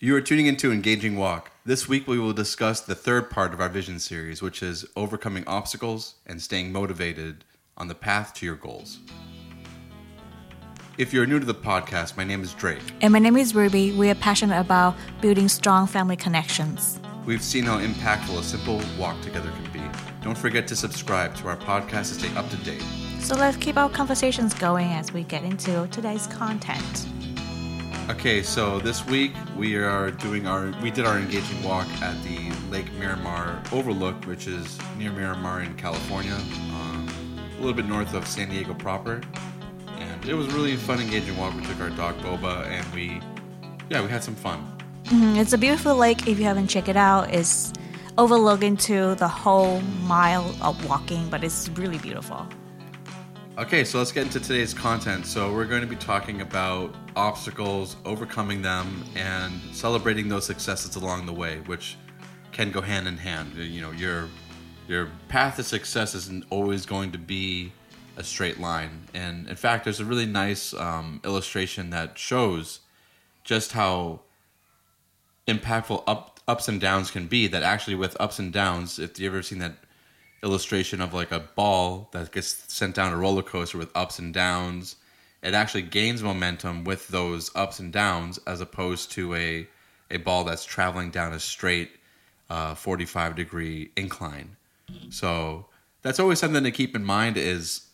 You are tuning into Engaging Walk. This week we will discuss the third part of our vision series, which is overcoming obstacles and staying motivated on the path to your goals. If you're new to the podcast, my name is Drake. And my name is Rubie. We are passionate about building strong family connections. We've seen how impactful a simple walk together can be. Don't forget to subscribe to our podcast to stay up to date. So let's keep our conversations going as we get into today's content. Okay, so this week we are doing our we did our engaging walk at the Lake Miramar Overlook, which is near Miramar in California, um, a little bit north of San Diego proper. And it was really fun engaging walk. We took our dog Boba and we yeah, we had some fun. Mm, it's a beautiful lake if you haven't checked it out. It's overlooking to the whole mile of walking, but it's really beautiful. Okay, so let's get into today's content. So, we're going to be talking about obstacles, overcoming them, and celebrating those successes along the way, which can go hand in hand. You know, your your path to success isn't always going to be a straight line. And in fact, there's a really nice um, illustration that shows just how impactful up, ups and downs can be. That actually, with ups and downs, if you've ever seen that illustration of like a ball that gets sent down a roller coaster with ups and downs, it actually gains momentum with those ups and downs as opposed to a a ball that's traveling down a straight uh, 45 degree incline. So that's always something to keep in mind is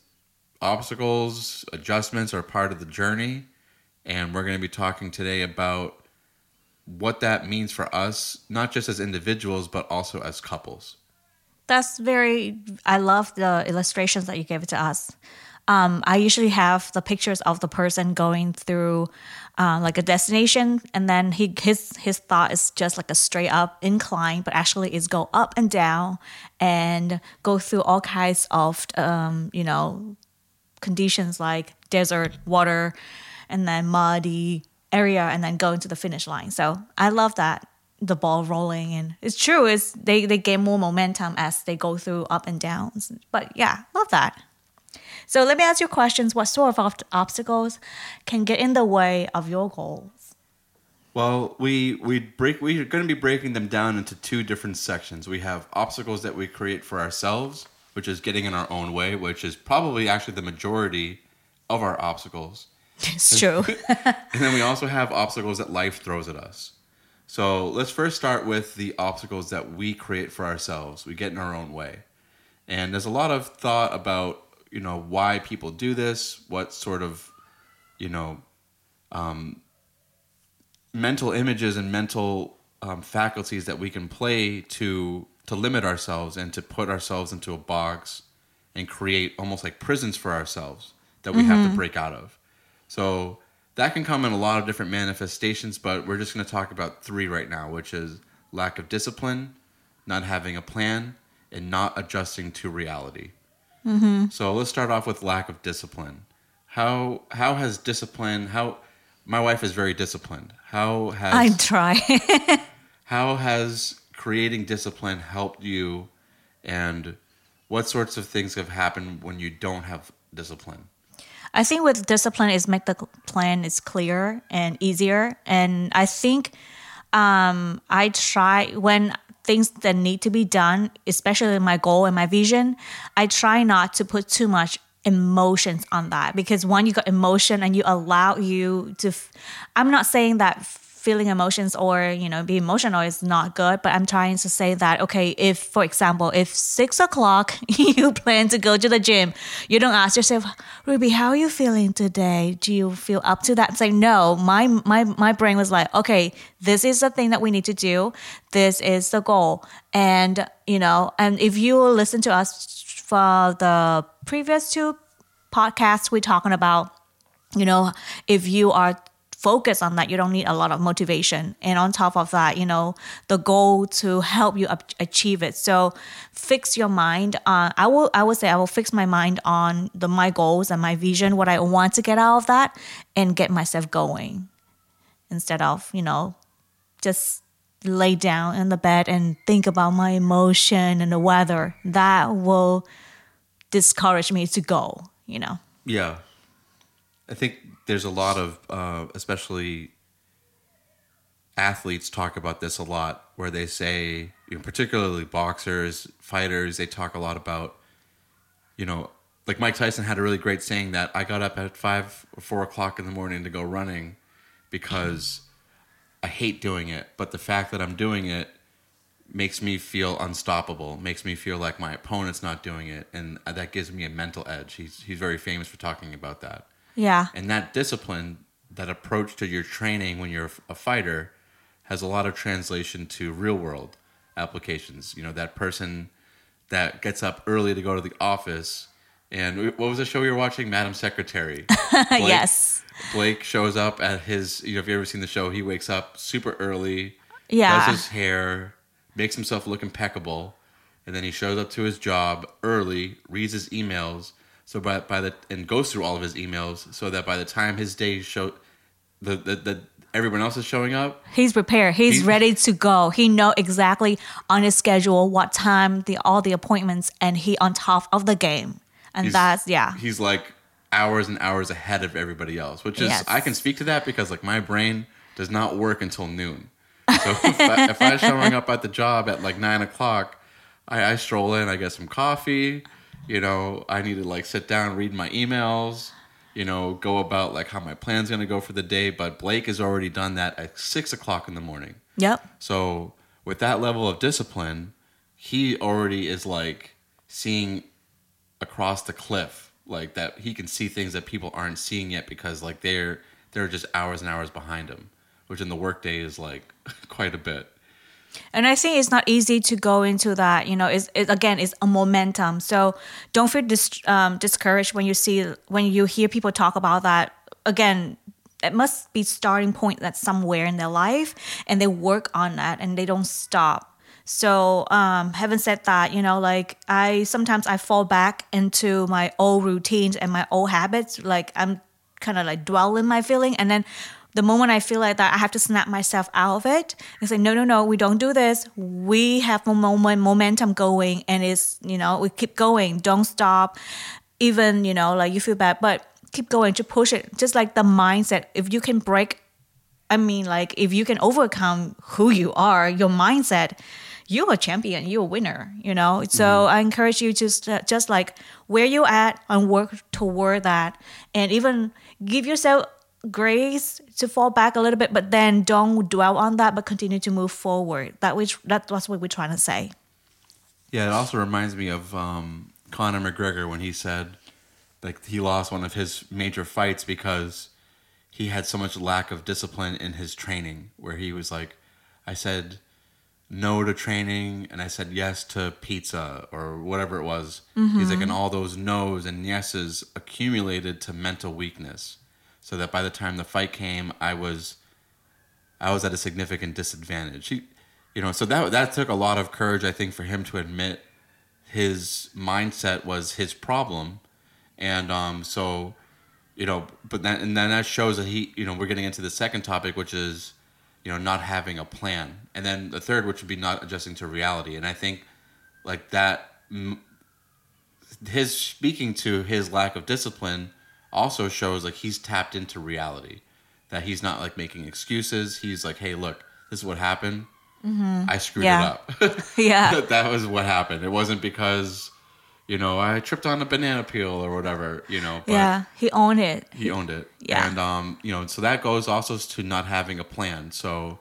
obstacles, adjustments are part of the journey. And we're going to be talking today about what that means for us, not just as individuals, but also as couples that's very i love the illustrations that you gave to us. Um, i usually have the pictures of the person going through uh, like a destination and then he his his thought is just like a straight up incline but actually is go up and down and go through all kinds of um, you know conditions like desert water and then muddy area and then go into the finish line. So i love that the ball rolling and it's true is they they gain more momentum as they go through up and downs. But yeah love that. So let me ask you questions. What sort of obstacles can get in the way of your goals? Well we we break we're going to be breaking them down into two different sections. We have obstacles that we create for ourselves which is getting in our own way which is probably actually the majority of our obstacles. It's true. And then we also have obstacles that life throws at us so let's first start with the obstacles that we create for ourselves. We get in our own way. And there's a lot of thought about, you know, why people do this, what sort of, you know, um, mental images and mental um, faculties that we can play to to limit ourselves and to put ourselves into a box and create almost like prisons for ourselves that we mm-hmm. have to mm-hmm. break out of. So that can come in a lot of different manifestations, but we're just going to talk about three right now, which is lack of discipline, not having a plan, and not adjusting to reality. Mm-hmm. So let's start off with lack of discipline. How how has discipline? How my wife is very disciplined. How has I try. how has creating discipline helped you, and what sorts of things have happened when you don't have discipline? I think with discipline is make the plan is clear and easier. And I think um, I try when things that need to be done, especially my goal and my vision, I try not to put too much emotions on that because when you got emotion and you allow you to, I'm not saying that feeling emotions or you know be emotional is not good but i'm trying to say that okay if for example if six o'clock you plan to go to the gym you don't ask yourself rubie how are you feeling today? Do you feel up to that? Say no my my my brain was like okay this is the thing that we need to do. This is the goal. And you know and if you listen to us for the previous two podcasts we're talking about you know if you are focus on that, you don't need a lot of motivation. And on top of that, you know, the goal to help you achieve it. So fix your mind on, I will, I will say I will fix my mind on the, my goals and my vision, what I want to get out of that and get myself going instead of, you know, just lay down in the bed and think about my emotion and the weather. That will discourage me to go, you know? Yeah. I think there's a lot of, uh, especially athletes talk about this a lot, where they say, you know, particularly boxers, fighters, they talk a lot about, you know, like Mike Tyson had a really great saying that I got up at five or four o'clock in the morning to go running because I hate doing it, but the fact that I'm doing it makes me feel unstoppable, makes me feel like my opponent's not doing it, and that gives me a mental edge. He's he's very famous for talking about that. Yeah. And that discipline, that approach to your training when you're a fighter, has a lot of translation to real world applications. You know, that person that gets up early to go to the office. And what was the show you were watching? Madam Secretary. Blake, yes. Blake shows up at his, you know, if you've ever seen the show, he wakes up super early, Yeah. does his hair, makes himself look impeccable, and then he shows up to his job early, reads his emails, so by by the and goes through all of his emails, so that by the time his day show, the the, the everyone else is showing up, He's prepared. He's, He's- ready to go. He know exactly on his schedule what time the all the appointments, and he on top of the game. And that's yeah, he's like hours and hours ahead of everybody else, which is Yes. I can speak to that because like my brain does not work until noon. So if, I, if I'm showing up at the job at like nine o'clock, I, I stroll in, I get some coffee. You know, I need to like sit down, read my emails. You know, go about like how my plan's gonna go for the day. But Blake has already done that at six o'clock in the morning. yep, So with that level of discipline, he already is like seeing across the cliff, like that he can see things that people aren't seeing yet because like they're they're just hours and hours behind him, which in the workday is like quite a bit. And I think it's not easy to go into that. You know, it's it, again, it's a momentum. So don't feel dis- um, discouraged when you see when you hear people talk about that. Again, it must be starting point that somewhere in their life, and they work on that, and they don't stop. So, um, having said that, you know, like I sometimes I fall back into my old routines and my old habits. Like I'm kind of like dwell in my feeling, and then the moment I feel like that, I have to snap myself out of it and say, no, no, no, we don't do this. We have a moment, momentum going, and it's you know we keep going, don't stop. Even you know like you feel bad, but keep going to push it. Just like the mindset, if you can break I mean, like if you can overcome who you are, your mindset, you're a champion, you're a winner, you know. So mm-hmm. I encourage you to just, uh, just like where you at and work toward that, and even give yourself grace to fall back a little bit, but then don't dwell on that, but continue to move forward. That which that, that's what we're trying to say. Yeah, it also reminds me of um, Conor McGregor when he said like he lost one of his major fights because he had so much lack of discipline in his training where he was like I said no to training and I said yes to pizza or whatever it was. He's like and all those no's and yeses accumulated to mental weakness so that by the time the fight came I was I was at a significant disadvantage. He, you know, so that that took a lot of courage, I think, for him to admit his mindset was his problem, and um, so, you know, but then and then that shows that he, you know, we're getting into the second topic, which is, you know, not having a plan, and then the third, which would be not adjusting to reality, and I think, like that, his speaking to his lack of discipline also shows like he's tapped into reality that he's not like making excuses he's like hey look this is what happened i screwed Yeah. it up Yeah. that was what happened it wasn't because you know i tripped on a banana peel or whatever you know but yeah, he owned it. he owned it Yeah. and um you know so that goes also to not having a plan so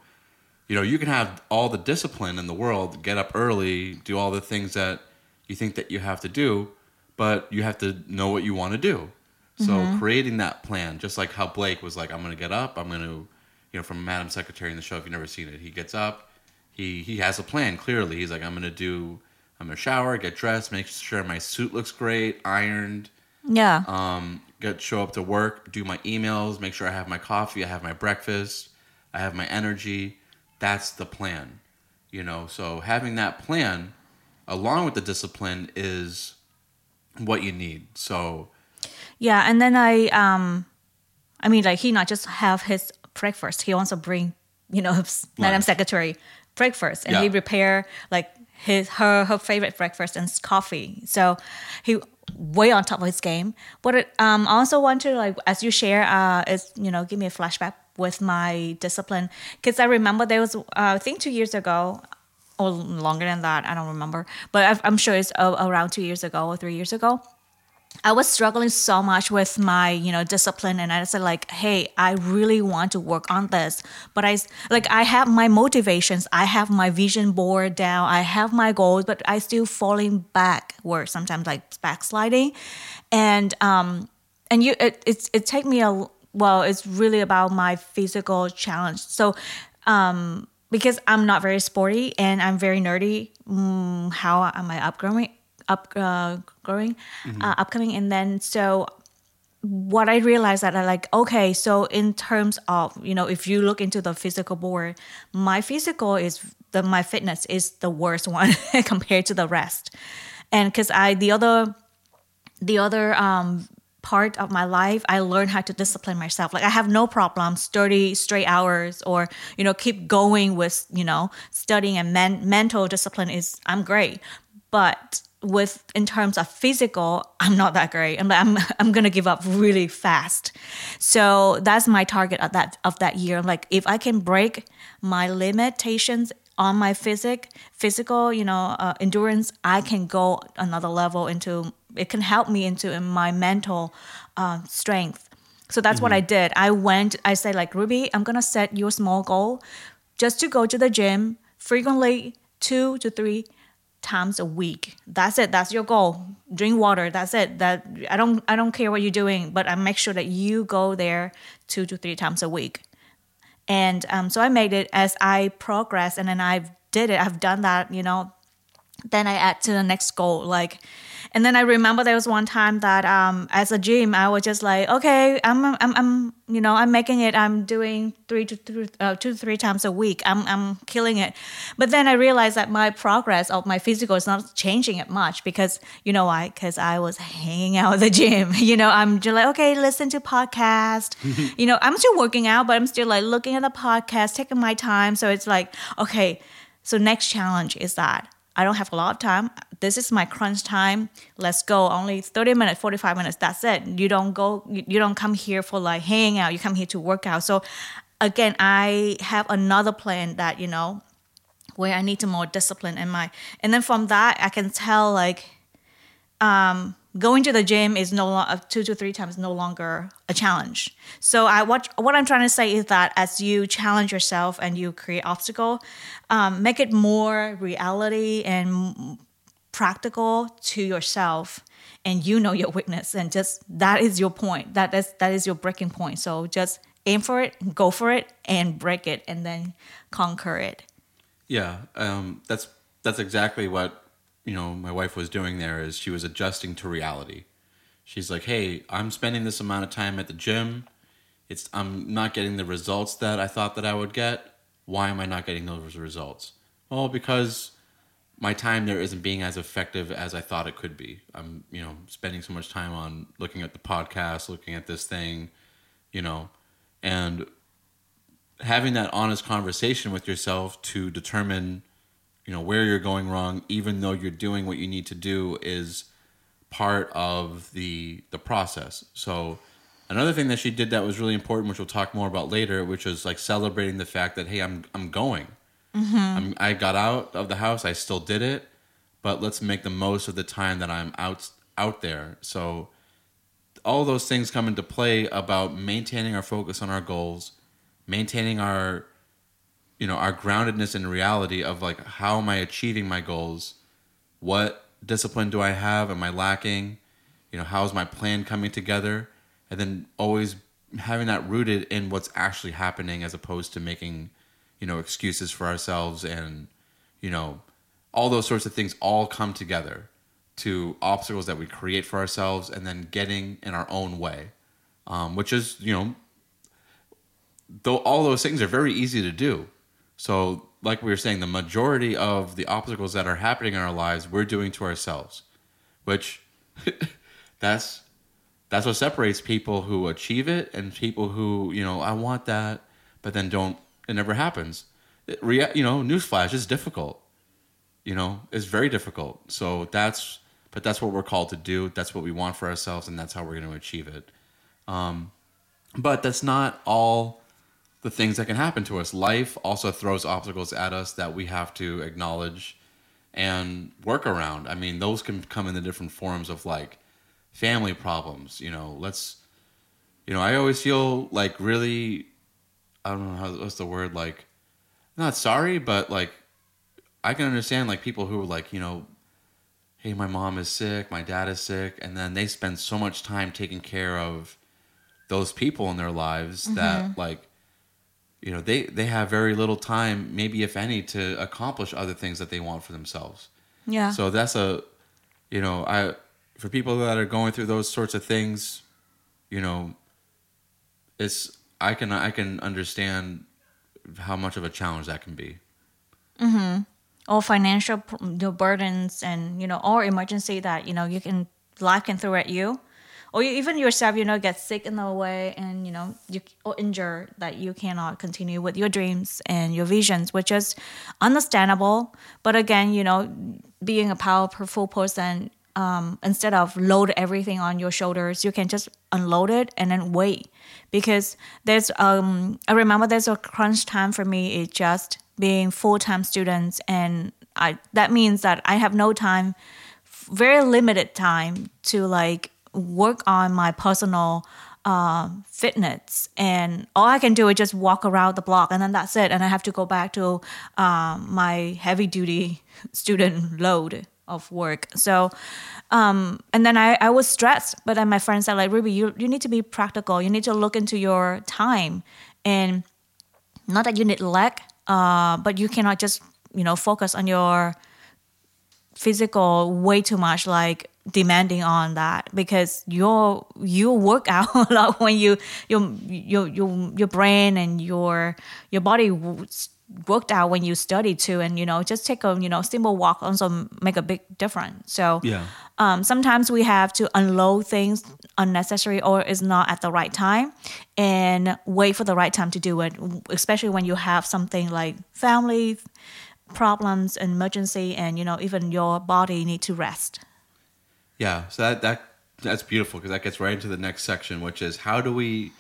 you know you can have all the discipline in the world get up early do all the things that you think that you have to do but you have to know what you want to do so Mm-hmm. creating that plan just like how blake was like i'm going to get up i'm going to you know from madam secretary in the show if you've never seen it he gets up he he has a plan clearly he's like i'm going to do i'm going to shower get dressed make sure my suit looks great ironed Yeah. um, get show up to work, do my emails, make sure I have my coffee, I have my breakfast, I have my energy. That's the plan, you know. So having that plan, along with the discipline, is what you need. So Yeah, and then I um I mean like he not just have his breakfast, he also bring, you know, Madam Secretary breakfast and he prepare like his her her favorite breakfast is coffee. So he way on top of his game. But it, um, I also want to like as you share, uh, is you know give me a flashback with my discipline because I remember there was uh, I think two years ago or longer than that I don't remember, but i am sure it's uh, around two years ago or three years ago. I was struggling so much with my, you know, discipline and I said like, "Hey, I really want to work on this." But I like I have my motivations, I have my vision board down, I have my goals, but I still falling back, backward sometimes like backsliding. And um and you it it's it take me a well, it's really about my physical challenge. So um because I'm not very sporty and I'm very nerdy, mm, how am I upgrowing up uh, growing, mm-hmm. uh, upcoming, and then so what I realized that I like okay, so in terms of you know if you look into the physical board, my physical is the my fitness is the worst one compared to the rest, and because I the other the other um part of my life i learned how to discipline myself. Like i have no problem study straight hours or you know keep going with you know studying and men- mental discipline is i'm great. But with in terms of physical i'm not that great. I'm i'm, I'm gonna give up really fast. So that's my target of that of that year. Like if i can break my limitations on my physic physical you know uh, endurance i can go another level into it can help me into my mental uh, strength. So that's mm-hmm. what i did. I went i said like rubie i'm gonna set your small goal just to go to the gym frequently two to three times a week. That's it. That's your goal. Drink water. That's it. That I don't I don't care what you're doing, but I make sure that you go there two to three times a week. And um, so I made it as I progress, and then I've did it. I've done that. You know, then I add to the next goal like and then I remember there was one time that um, as a gym, I was just like, okay, I'm, I'm, I'm, you know, I'm making it. I'm doing three to three, uh, two to three times a week. I'm, I'm killing it. But then I realized that my progress of my physical is not changing it much because you know why? Because I was hanging out at the gym. You know, I'm just like, okay, listen to podcast. you know, I'm still working out, but I'm still like looking at the podcast, taking my time. So it's like, okay. So next challenge is that I don't have a lot of time. This is my crunch time. Let's go. Only 30 minutes, 45 minutes. That's it. You don't go, you don't come here for like hanging out. You come here to work out. So again, I have another plan that, you know, where I need to more discipline in my, and then from that, I can tell like, um, going to the gym is no longer two to three times no longer a challenge. So I what what I'm trying to say is that as you challenge yourself and you create obstacle, um, make it more reality and practical to yourself and you know your weakness and just that is your point. That is that is your breaking point. So just aim for it go for it and break it and then conquer it. Yeah um, that's that's exactly what you know my wife was doing there is she was adjusting to reality. She's like hey i'm spending this amount of time at the gym. It's i'm not getting the results that i thought that i would get. Why am i not getting those results? Well because my time there isn't being as effective as i thought it could be. I'm you know spending so much time on looking at the podcast looking at this thing you know and having that honest conversation with yourself to determine you know where you're going wrong even though you're doing what you need to do is part of the the process. So another thing that she did that was really important which we'll talk more about later which was like celebrating the fact that hey i'm i'm going. Mm-hmm. I'm, i got out of the house. I still did it but let's make the most of the time that i'm out out there. So all those things come into play about maintaining our focus on our goals maintaining our you know our groundedness in reality of like how am i achieving my goals? What discipline do i have? Am i lacking? You know how's my plan coming together? And then always having that rooted in what's actually happening as opposed to making you know excuses for ourselves and you know all those sorts of things all come together to obstacles that we create for ourselves and then getting in our own way um, which is you know though all those things are very easy to do so, like we were saying, the majority of the obstacles that are happening in our lives, we're doing to ourselves, which that's that's what separates people who achieve it and people who you know I want that, but then don't. It never happens. It, you know, newsflash is difficult. you know, it's very difficult. So that's, but that's what we're called to do. That's what we want for ourselves, and that's how we're going to achieve it. Um, but that's not all the things that can happen to us. Life also throws obstacles at us that we have to acknowledge and work around. I mean, those can come in the different forms of like family problems. You know, let's, you know, I always feel like really, I don't know how what's the word like, not sorry, but like I can understand like people who are like, you know, hey, my mom is sick, my dad is sick, and then they spend so much time taking care of those people in their lives mm-hmm. that like you know they they have very little time maybe if any to accomplish other things that they want for themselves. Yeah. So that's a you know i for people that are going through those sorts of things you know it's i can i can understand how much of a challenge that can be. Mm-hmm. Or financial burdens and you know or emergency that you know you can life can throw at you or even yourself you know get sick in the way and you know you or injure that you cannot continue with your dreams and your visions which is understandable. But again you know being a powerful person um, instead of load everything on your shoulders you can just unload it and then wait. Because there's um i remember there's a crunch time for me it's just being full-time students. And i that means that i have no time very limited time to like work on my personal uh, fitness. And all i can do is just walk around the block and then that's it. And i have to go back to um, my heavy duty student load of work. So um, and then I, I was stressed. But then my friends said like rubie you, you need to be practical. You need to look into your time. And not that you neglect uh, but you cannot just you know focus on your physical way too much like demanding on that because your you work out a lot when you your your your your brain and your your body worked out when you study too and you know just take a you know simple walk also make a big difference. So yeah. um, sometimes we have to unload things unnecessary or is not at the right time and wait for the right time to do it especially when you have something like family problems and emergency and you know even your body need to rest. Yeah so that that that's beautiful because that gets right into the next section which is how do we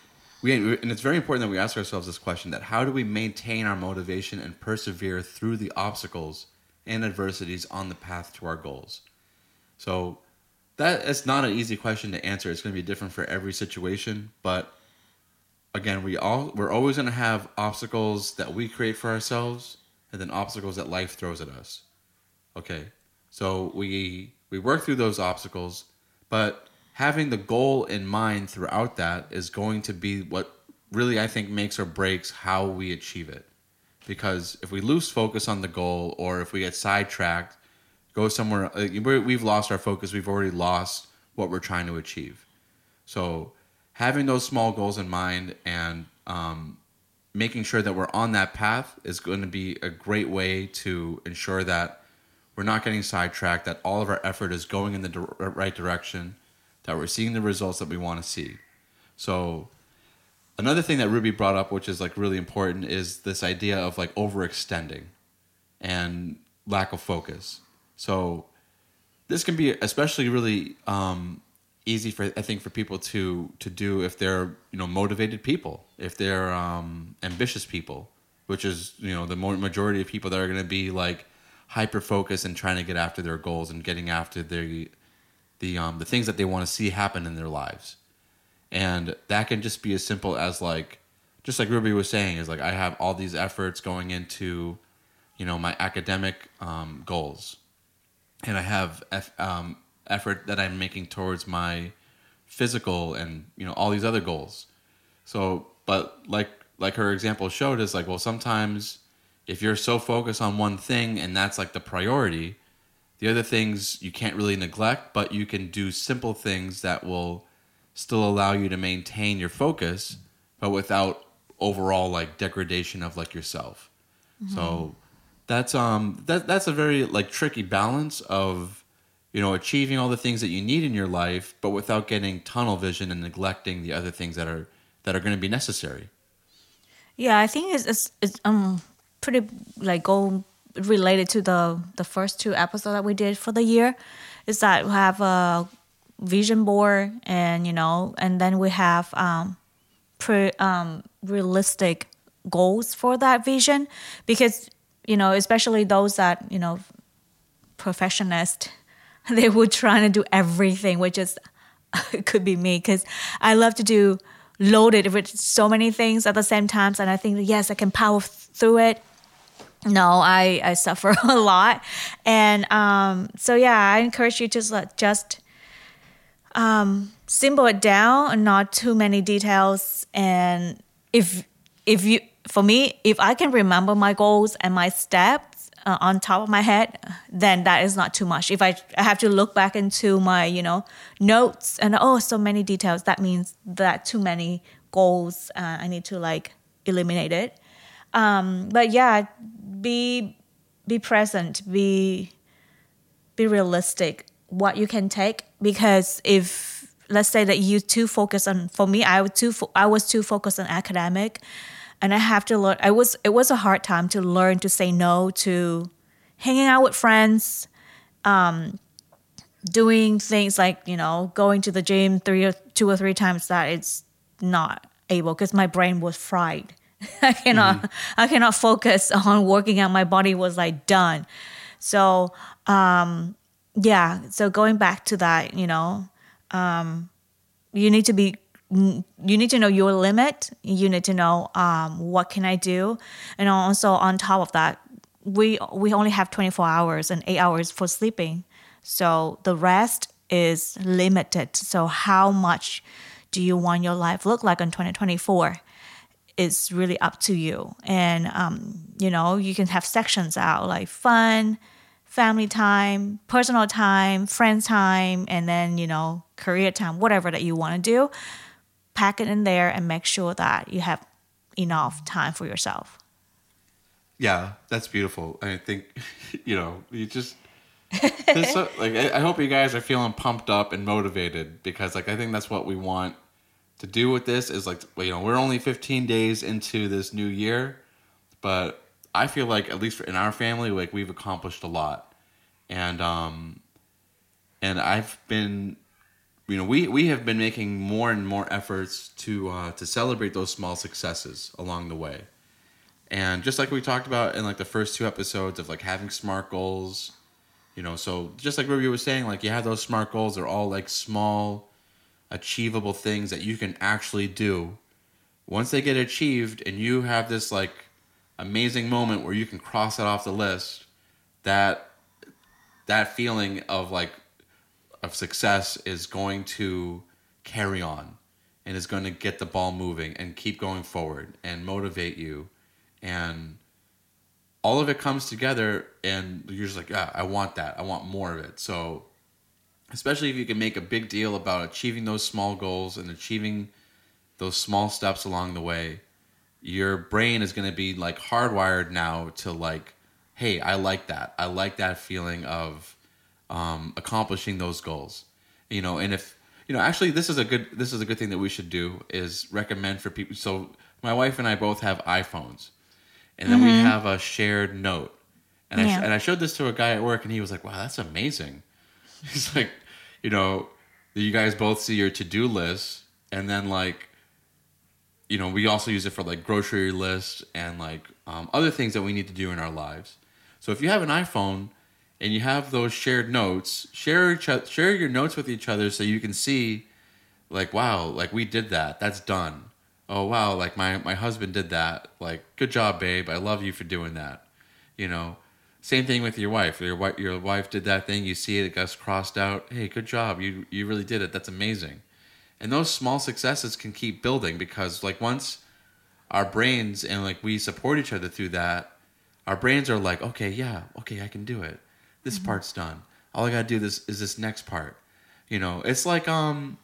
we and it's very important that we ask ourselves this question that how do we maintain our motivation and persevere through the obstacles and adversities on the path to our goals? So that it's not an easy question to answer. It's going to be different for every situation but again we all we're always going to have obstacles that we create for ourselves and then obstacles that life throws at us. Okay, so we we work through those obstacles, but having the goal in mind throughout that is going to be what really I think makes or breaks how we achieve it. Because if we lose focus on the goal, or if we get sidetracked, go somewhere, we've lost our focus. We've already lost what we're trying to achieve. So having those small goals in mind and um, making sure that we're on that path is going to be a great way to ensure that we're not getting sidetracked, that all of our effort is going in the di- right direction, that we're seeing the results that we want to see. So, another thing that Rubie brought up, which is like really important, is this idea of like overextending and lack of focus. So, this can be especially really um, easy for I think for people to to do if they're you know motivated people, if they're um, ambitious people, which is you know the majority of people that are going to be like hyper focused and trying to get after their goals and getting after their the um, the things that they want to see happen in their lives, and that can just be as simple as like just like Rubie was saying is like I have all these efforts going into you know my academic um, goals, and I have F, um, effort that I'm making towards my physical and you know all these other goals. So, but like like her example showed is like well sometimes if you're so focused on one thing and that's like the priority, the other things you can't really neglect, but you can do simple things that will still allow you to maintain your focus, but without overall like degradation of like yourself. Mm-hmm. So that's um that that's a very like tricky balance of you know, achieving all the things that you need in your life, but without getting tunnel vision and neglecting the other things that are that are going to be necessary. Yeah, I think it's it's, it's um pretty like go related to the the first two episodes that we did for the year is that we have a vision board and you know and then we have um, pre, um, realistic goals for that vision because you know especially those that you know perfectionist they would try to do everything which is could be me because i love to do loaded with so many things at the same time and i think yes i can power through it. No i i suffer a lot. And um so yeah i encourage you to just um simple it down and not too many details. And if if you for me if i can remember my goals and my steps uh, on top of my head then that is not too much. If I, I have to look back into my you know notes and oh so many details that means that too many goals uh, i need to like eliminate it. Um, but yeah be be present be be realistic what you can take because if let's say that you too focus on for me i was too i was too focused on academic and i have to learn i was it was a hard time to learn to say no to hanging out with friends um, doing things like you know going to the gym three or two or three times that it's not able because my brain was fried. I cannot mm-hmm. i cannot focus on working out. My body was like done. So um, yeah so going back to that you know um, you need to be you need to know your limit. You need to know um, what can i do? And also on top of that we we only have 24 hours and 8 hours for sleeping. So the rest is limited. So how much do you want your life look like in 2024 is really up to you. And um, you know you can have sections out like fun family time, personal time, friends time, and then, you know, career time, whatever that you want to do, pack it in there and make sure that you have enough time for yourself. Yeah, that's beautiful. I think, you know, you just so, like I hope you guys are feeling pumped up and motivated because like I think that's what we want to do with this is like you know we're only 15 days into this new year, but I feel like at least in our family, like we've accomplished a lot, and um, and I've been, you know, we we have been making more and more efforts to uh, to celebrate those small successes along the way, and just like we talked about in like the first two episodes of like having smart goals, you know, so just like Rubie was saying, like you have those smart goals, they're all like small, achievable things that you can actually do. Once they get achieved, and you have this like amazing moment where you can cross it off the list, that that feeling of like of success is going to carry on and is going to get the ball moving and keep going forward and motivate you. And all of it comes together and you're just like yeah i want that. I want more of it. So especially if you can make a big deal about achieving those small goals and achieving those small steps along the way your brain is going to be like hardwired now to like hey i like that. I like that feeling of um, accomplishing those goals you know and if you know actually this is a good this is a good thing that we should do is recommend for people so my wife and i both have iphones and then mm-hmm. we have a shared note and, yeah. I, and I showed this to a guy at work and he was like wow that's amazing he's like you know you guys both see your to-do list and then like you know, we also use it for like grocery lists and like um, other things that we need to do in our lives. So if you have an iPhone and you have those shared notes, share each share your notes with each other so you can see, like, wow, like we did that. That's done. Oh wow, like my my husband did that. Like, good job, babe. I love you for doing that. You know, same thing with your wife. Your wife your wife did that thing. You see it, it gets crossed out. Hey, good job. You you really did it. That's amazing and those small successes can keep building because like once our brains and like we support each other through that our brains are like okay yeah okay i can do it this mm-hmm. part's done all i gotta do this is this next part you know it's like um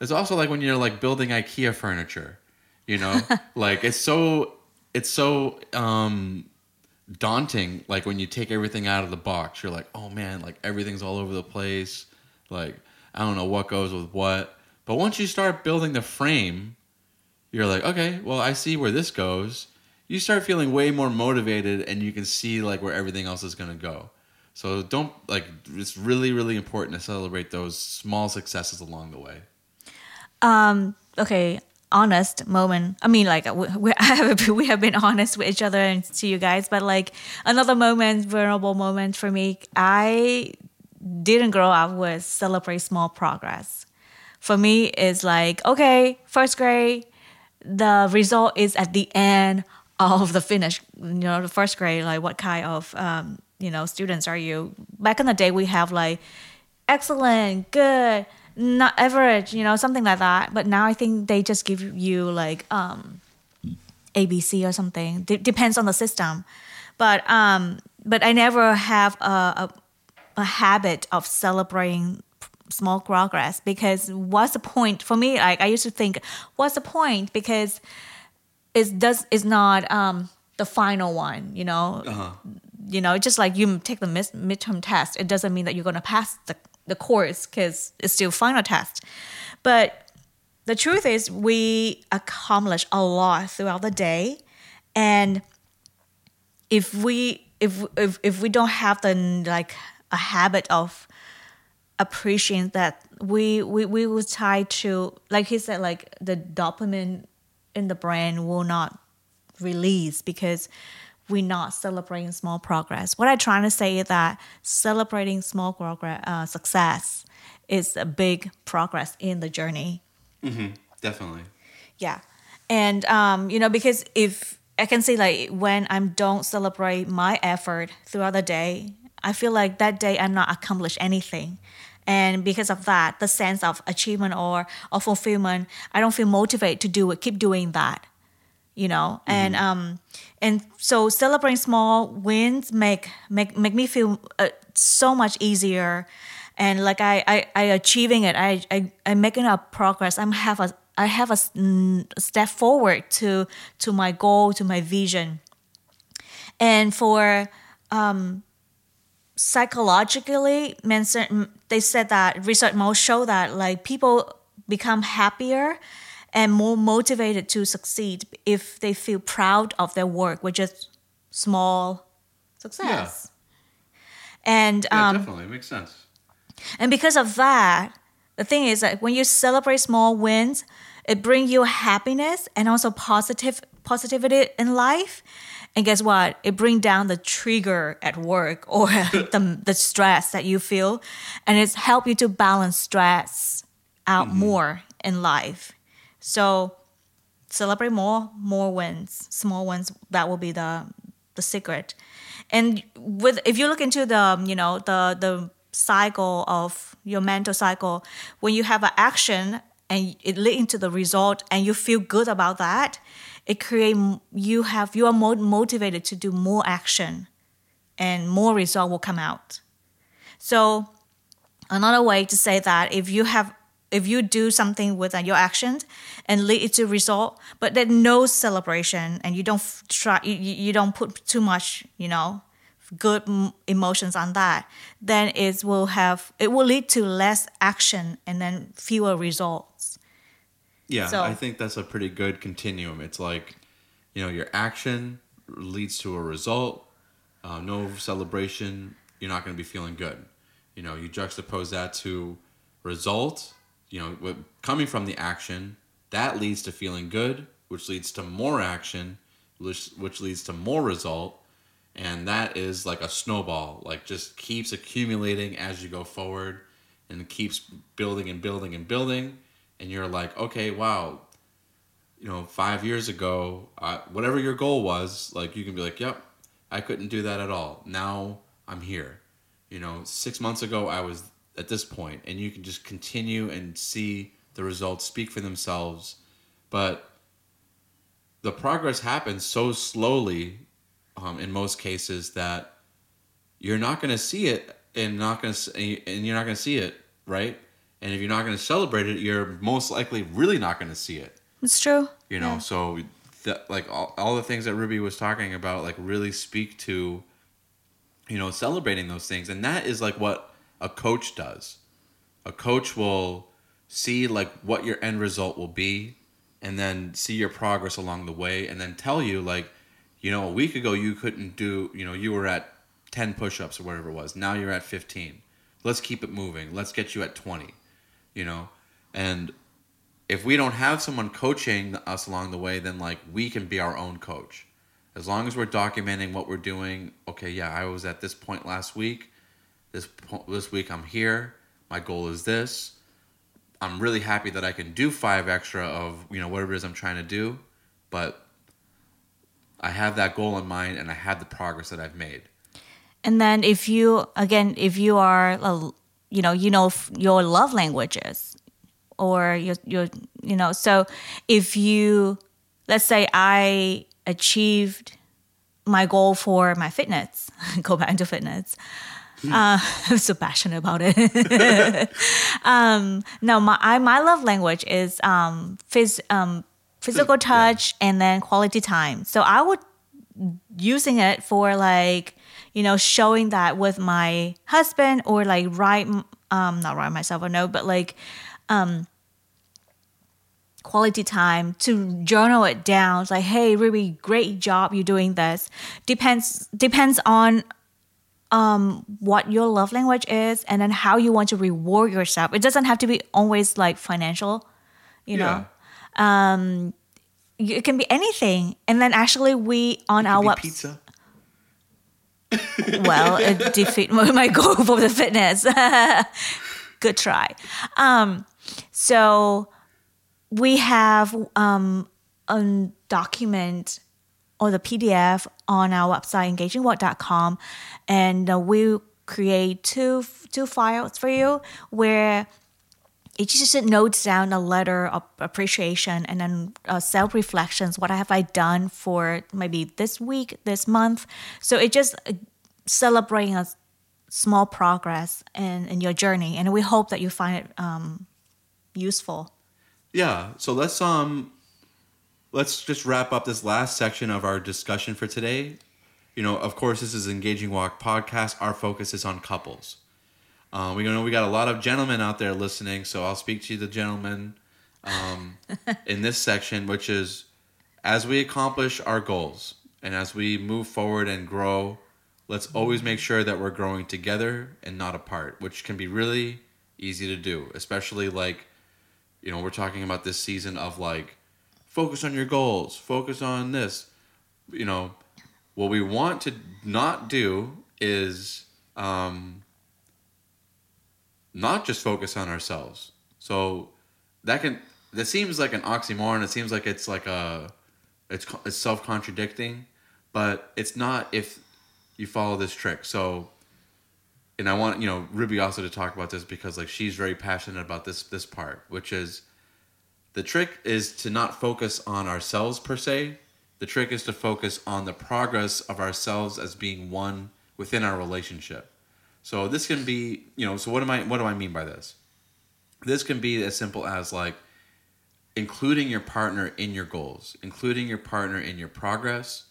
it's also like when you're like building ikea furniture you know like it's so it's so um daunting like when you take everything out of the box you're like oh man like everything's all over the place like i don't know what goes with what but once you start building the frame, you're like, okay, well, I see where this goes. you start feeling way more motivated and you can see like where everything else is going to go. So don't like it's really really important to celebrate those small successes along the way. Um okay, honest moment. I mean, like we, we have we have been honest with each other and to you guys, but like another moment, vulnerable moment for me. I didn't grow up with celebrate small progress. For me, it's like okay, first grade, the result is at the end of the finish. You know, the first grade, like what kind of um, you know students are you? Back in the day, we have like excellent, good not average, you know, something like that. But now I think they just give you like um, ABC or something. D- depends on the system. But um, but I never have a, a, a habit of celebrating small progress because what's the point for me? Like I used to think, what's the point? Because it does is not um, the final one, you know. Uh-huh. You know, just like you take the mid- midterm test, it doesn't mean that you're gonna pass the the course because it's still final test. But the truth is, we accomplish a lot throughout the day, and if we if if if we don't have the like a habit of appreciating that, we we we will try to like he said, like the dopamine in the brain will not release because we're not celebrating small progress. What I'm trying to say is that celebrating small progress, uh, success is a big progress in the journey. Mm-hmm. Definitely. Yeah, and um, you know because if I can say like when I don't celebrate my effort throughout the day, I feel like that day I'm not accomplished anything. And because of that, the sense of achievement or, or fulfillment, I don't feel motivated to do it, keep doing that you know? Mm-hmm. and um and so celebrating small wins make make make me feel uh, so much easier. And like I, I i achieving it i i i'm making a progress. I'm have a i have a step forward to to my goal to my vision. And for um psychologically they said that research most show that like people become happier and more motivated to succeed if they feel proud of their work, which is small success. Yeah. And yeah, um, definitely makes sense. And because of that, the thing is that when you celebrate small wins, it brings you happiness and also positive positivity in life. And guess what? It brings down the trigger at work or the, the stress that you feel, and it's help you to balance stress out mm-hmm. more in life. So celebrate more, more wins, small wins. That will be the the secret. And with if you look into the um, you know the the cycle of your mental cycle, when you have an action and it lead into the result and you feel good about that, it create you have you are more motivated to do more action, and more result will come out. So another way to say that if you have if you do something with uh, your actions and lead it to result but there's no celebration and you don't try you, you don't put too much you know good emotions on that then it will have it will lead to less action and then fewer results. Yeah so, i think that's a pretty good continuum. It's like you know your action leads to a result uh, no celebration you're not going to be feeling good. You know you juxtapose that to result you know, coming from the action, that leads to feeling good, which leads to more action, which, which leads to more result. And that is like a snowball, like just keeps accumulating as you go forward and keeps building and building and building. And you're like, okay, wow, you know, five years ago, whatever your goal was, like you can be like, yep, I couldn't do that at all. Now I'm here. You know, six months ago, I was at this point, and you can just continue and see the results speak for themselves. But the progress happens so slowly um, in most cases that you're not going to see it and not going to and you're not going to see it right and if you're not going to celebrate it you're most likely really not going to see it it's true you know yeah. so like all, all the things that rubie was talking about like really speak to you know celebrating those things and that is like what a coach does. A coach will see like what your end result will be and then see your progress along the way and then tell you like you know, a week ago you couldn't do, you know, you were at 10 push-ups or whatever it was. Now you're at 15. Let's keep it moving. Let's get you at 20. You know, and if we don't have someone coaching us along the way, then like we can be our own coach. As long as we're documenting what we're doing, okay, yeah, I was at this point last week. This this week I'm here. My goal is this. I'm really happy that I can do five extra of you know whatever it is I'm trying to do, but I have that goal in mind and I have the progress that I've made. And then if you again, if you are, you know, you know your love languages, or your your you know, so if you, let's say I achieved my goal for my fitness, go back to fitness. Uh, I'm so passionate about it. um, no, my I, my love language is um, phys, um, physical touch and then quality time. So I would using it for like you know showing that with my husband or like write um not write myself a note but like um quality time to journal it down it's like hey really great job you're doing this depends depends on um what your love language is and then how you want to reward yourself it doesn't have to be always like financial you know um it can be anything and then actually we on our website pizza. well, it defeat my, my goal for the fitness. Good try. Um, so we have um, a document or the PDF on our website engagingwalk.com, and uh, we create two two files for you where it just notes down a letter of appreciation and then uh, self reflections. What have I done for maybe this week, this month? So it just uh, celebrating a small progress in, in your journey, and we hope that you find it um, useful. Yeah. So let's um let's just wrap up this last section of our discussion for today. You know, of course, this is Engaging Walk podcast. Our focus is on couples. Uh, we know we got a lot of gentlemen out there listening, so I'll speak to the gentlemen um, in this section, which is as we accomplish our goals and as we move forward and grow, let's always make sure that we're growing together and not apart, which can be really easy to do, especially like you know, we're talking about this season of like focus on your goals, focus on this. You know, what we want to not do is um, not just focus on ourselves. So that can that seems like an oxymoron. It seems like it's like a it's it's self contradicting, but it's not if you follow this trick. So and I want you know Rubie also to talk about this because like she's very passionate about this this part, which is the trick is to not focus on ourselves per se. The trick is to focus on the progress of ourselves as being one within our relationship. So this can be, you know, so what am I what do I mean by this? This can be as simple as like including your partner in your goals, including your partner in your progress,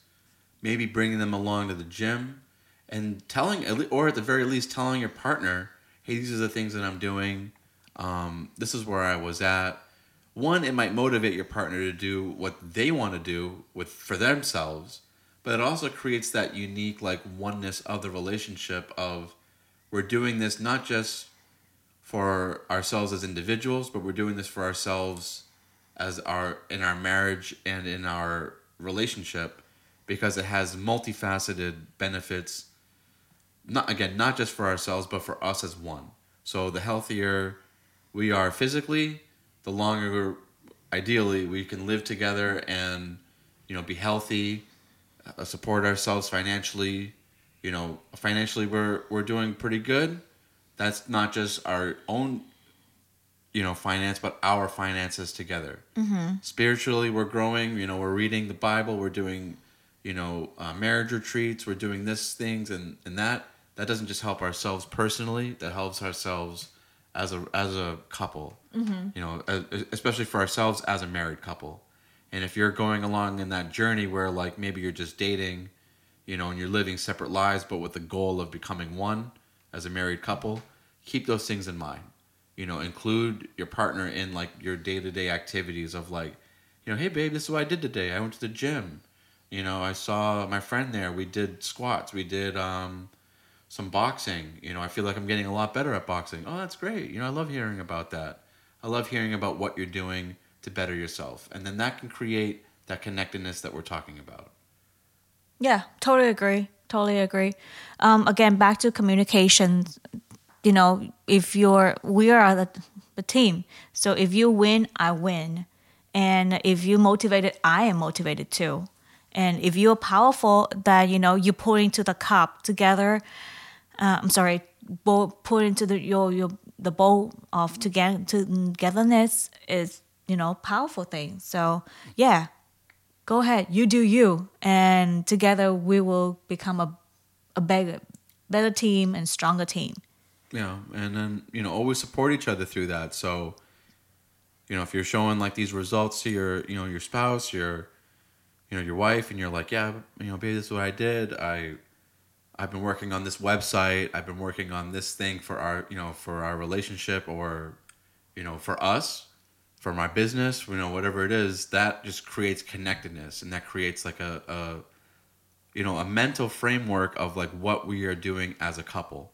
maybe bringing them along to the gym and telling or at the very least telling your partner, "Hey, these are the things that I'm doing. Um, this is where I was at." One, it might motivate your partner to do what they want to do with for themselves, but it also creates that unique like oneness of the relationship of we're doing this not just for ourselves as individuals, but we're doing this for ourselves as our in our marriage and in our relationship because it has multifaceted benefits not again not just for ourselves but for us as one. So the healthier we are physically the longer ideally we can live together and you know be healthy uh, support ourselves financially. You know financially we're we're doing pretty good. That's not just our own you know finance but our finances together. Mm-hmm. spiritually we're growing. You know we're reading the bible. We're doing you know uh, marriage retreats. We're doing this things and and that. That doesn't just help ourselves personally. That helps ourselves as a as a couple mm-hmm. you know especially for ourselves as a married couple and if you're going along in that journey where like maybe you're just dating you know and you're living separate lives but with the goal of becoming one as a married couple keep those things in mind you know include your partner in like your day-to-day activities of like you know hey babe this is what i did today i went to the gym You know, I saw my friend there. We did squats. We did um, some boxing. You know, I feel like I'm getting a lot better at boxing. Oh, that's great. You know, I love hearing about that. I love hearing about what you're doing to better yourself. And then that can create that connectedness that we're talking about. Yeah, totally agree. Totally agree. Um, again, back to communication. You know, if you're, we are the, the team. So if you win, I win. And if you motivated, I am motivated too. And if you're powerful, that you know you put into the cup together. Uh, I'm sorry, bowl, put into the your your the bowl of together togetherness is you know powerful thing. So yeah, go ahead, you do you, and together we will become a a better better team and stronger team. Yeah, and then you know always support each other through that. So you know if you're showing like these results to your you know your spouse, your you know your wife, and you're like, yeah, you know, baby, this is what I did. I I've been working on this website. I've been working on this thing for our you know for our relationship or you know for us for my business, you know, whatever it is, that just creates connectedness and that creates like a, a you know, a mental framework of like what we are doing as a couple.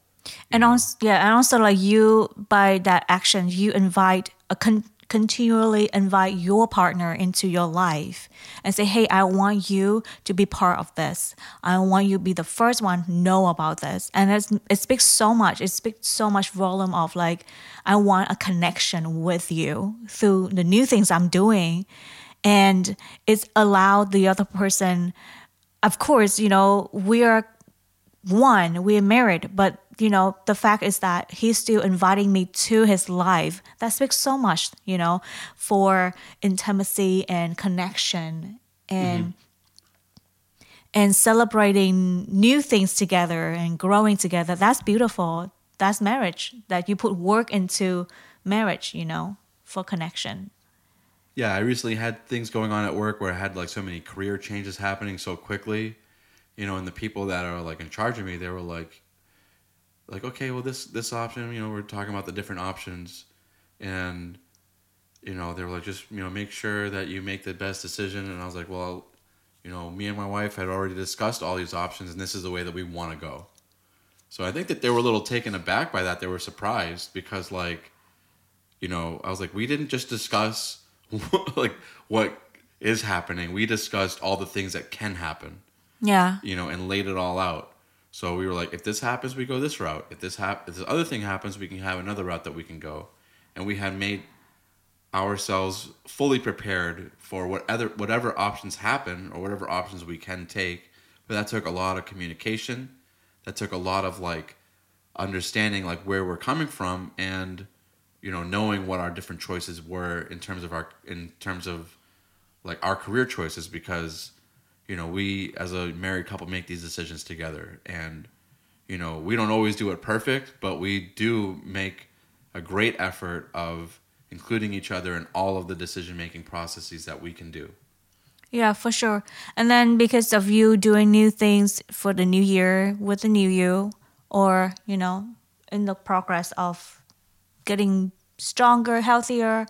And also, yeah, and also like you by that action, you invite a con- continually invite your partner into your life and say, hey, I want you to be part of this. I want you to be the first one to know about this. And it speaks so much. It speaks so much volume of like, I want a connection with you through the new things I'm doing. And it's allowed the other person, of course, you know, we are one, we're married, but you know, the fact is that he's still inviting me to his life. That speaks so much, you know, for intimacy and connection and mm-hmm. and celebrating new things together and growing together. That's beautiful. That's marriage. That you put work into marriage, you know, for connection. Yeah, I recently had things going on at work where I had like so many career changes happening so quickly, you know, and the people that are like in charge of me, they were like, like okay well this this option you know we're talking about the different options. And you know they were like just you know make sure that you make the best decision. And i was like well you know me and my wife had already discussed all these options and this is the way that we want to go. So i think that they were a little taken aback by that. They were surprised because like you know i was like we didn't just discuss like what is happening. We discussed all the things that can happen. Yeah. You know and laid it all out so we were like, if this happens, we go this route. If this hap- if this other thing happens, we can have another route that we can go. And we had made ourselves fully prepared for whatever whatever options happen or whatever options we can take. But that took a lot of communication. That took a lot of like understanding like where we're coming from and you know knowing what our different choices were in terms of our in terms of like our career choices because you know, we as a married couple make these decisions together. And, you know, we don't always do it perfect, but we do make a great effort of including each other in all of the decision making processes that we can do. Yeah, for sure. And then because of you doing new things for the new year with the new you, or, you know, in the progress of getting stronger, healthier.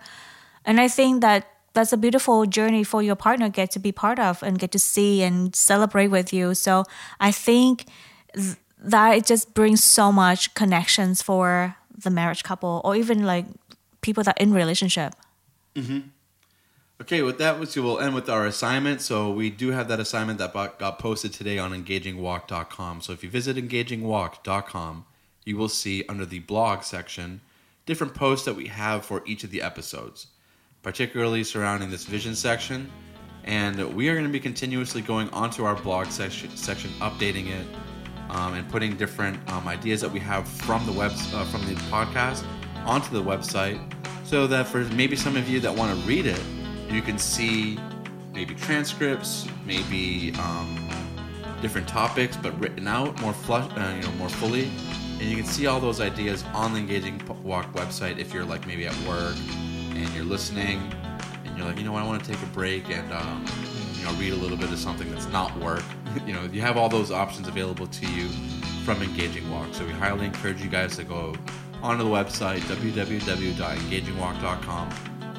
And I think that that's a beautiful journey for your partner get to be part of and get to see and celebrate with you. So I think th- that it just brings so much connections for the marriage couple or even like people that in relationship. Mm-hmm. Okay, with that, we'll end with our assignment. So we do have that assignment that got posted today on engagingwalk.com. So if you visit engagingwalk.com, you will see under the blog section different posts that we have for each of the episodes particularly surrounding this vision section. And we are going to be continuously going onto our blog section, section updating it, um, and putting different um, ideas that we have from the web uh, from the podcast onto the website, so that for maybe some of you that want to read it, you can see maybe transcripts, maybe um, different topics, but written out more flush, uh, you know, more fully, and you can see all those ideas on the Engaging Walk website if you're like maybe at work and you're listening and you're like, you know what, I want to take a break and um, you know read a little bit of something that's not work. you know, you have all those options available to you from Engaging Walk. So we highly encourage you guys to go onto the website www.engagingwalk.com.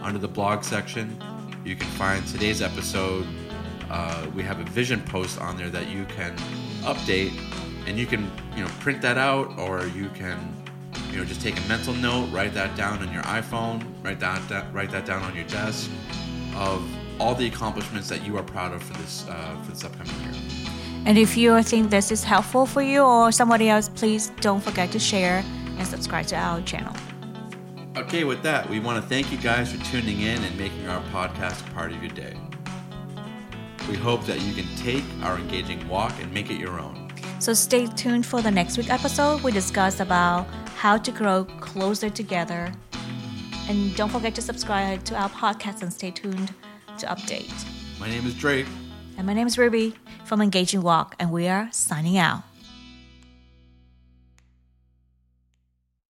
Under the blog section, you can find today's episode uh, we have a vision post on there that you can update, and you can you know print that out, or you can you know just take a mental note, write that down on your iPhone, write that, that write that down on your desk of all the accomplishments that you are proud of for this uh, for this upcoming year. And if you think this is helpful for you or somebody else, please don't forget to share and subscribe to our channel. Okay, with that, we want to thank you guys for tuning in and making our podcast part of your day. We hope that you can take our engaging walk and make it your own. So stay tuned for the next week episode. We discuss about how to grow closer together. And don't forget to subscribe to our podcast and stay tuned to update. My name is Drake. And my name is Rubie from Engaging Walk, and we are signing out.